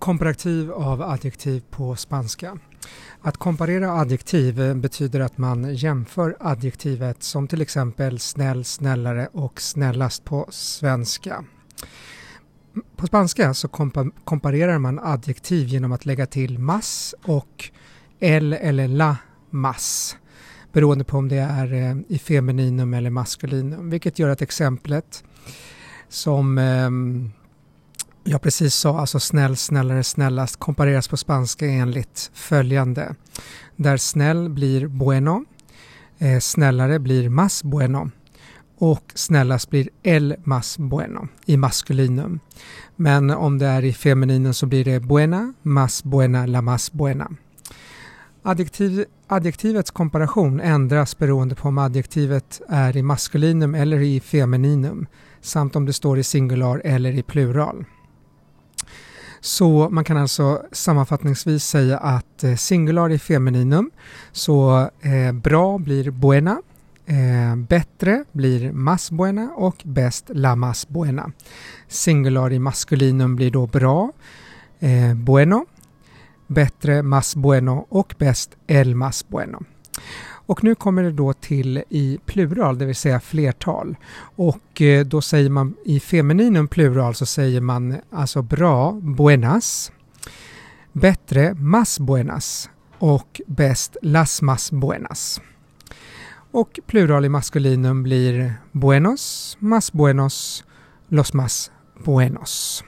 Komparativ av adjektiv på spanska. Att komparera adjektiv eh, betyder att man jämför adjektivet som till exempel snäll, snällare och snällast på svenska. På spanska så komparerar man adjektiv genom att lägga till mas och el eller la mas beroende på om det är eh, i femininum eller maskulinum vilket gör att exemplet som ehm, jag precis sa, alltså snäll, snällare, snällast kompareras på spanska enligt följande. Där snäll blir bueno, eh, snällare blir más bueno och snällast blir el más bueno i maskulinum. Men om det är i femininum så blir det buena, más buena, la más buena. Adjektiv, adjektivets komparation ändras beroende på om adjektivet är i maskulinum eller i femininum samt om det står i singular eller i plural. Så man kan alltså sammanfattningsvis säga att eh, singular är femininum, så eh, bra blir buena, eh, bättre blir mas buena och bäst la mas buena. Singular i maskulinum blir då bra, eh, bueno, bättre mas bueno och bäst el mas bueno. Och nu kommer det då till i plural, det vill säga flertal. Och eh, då säger man i femininum plural så säger man alltså bra, buenas, bättre, mas buenas och bäst, las mas buenas. Och plural i maskulinum blir buenos, mas buenos, los mas buenos.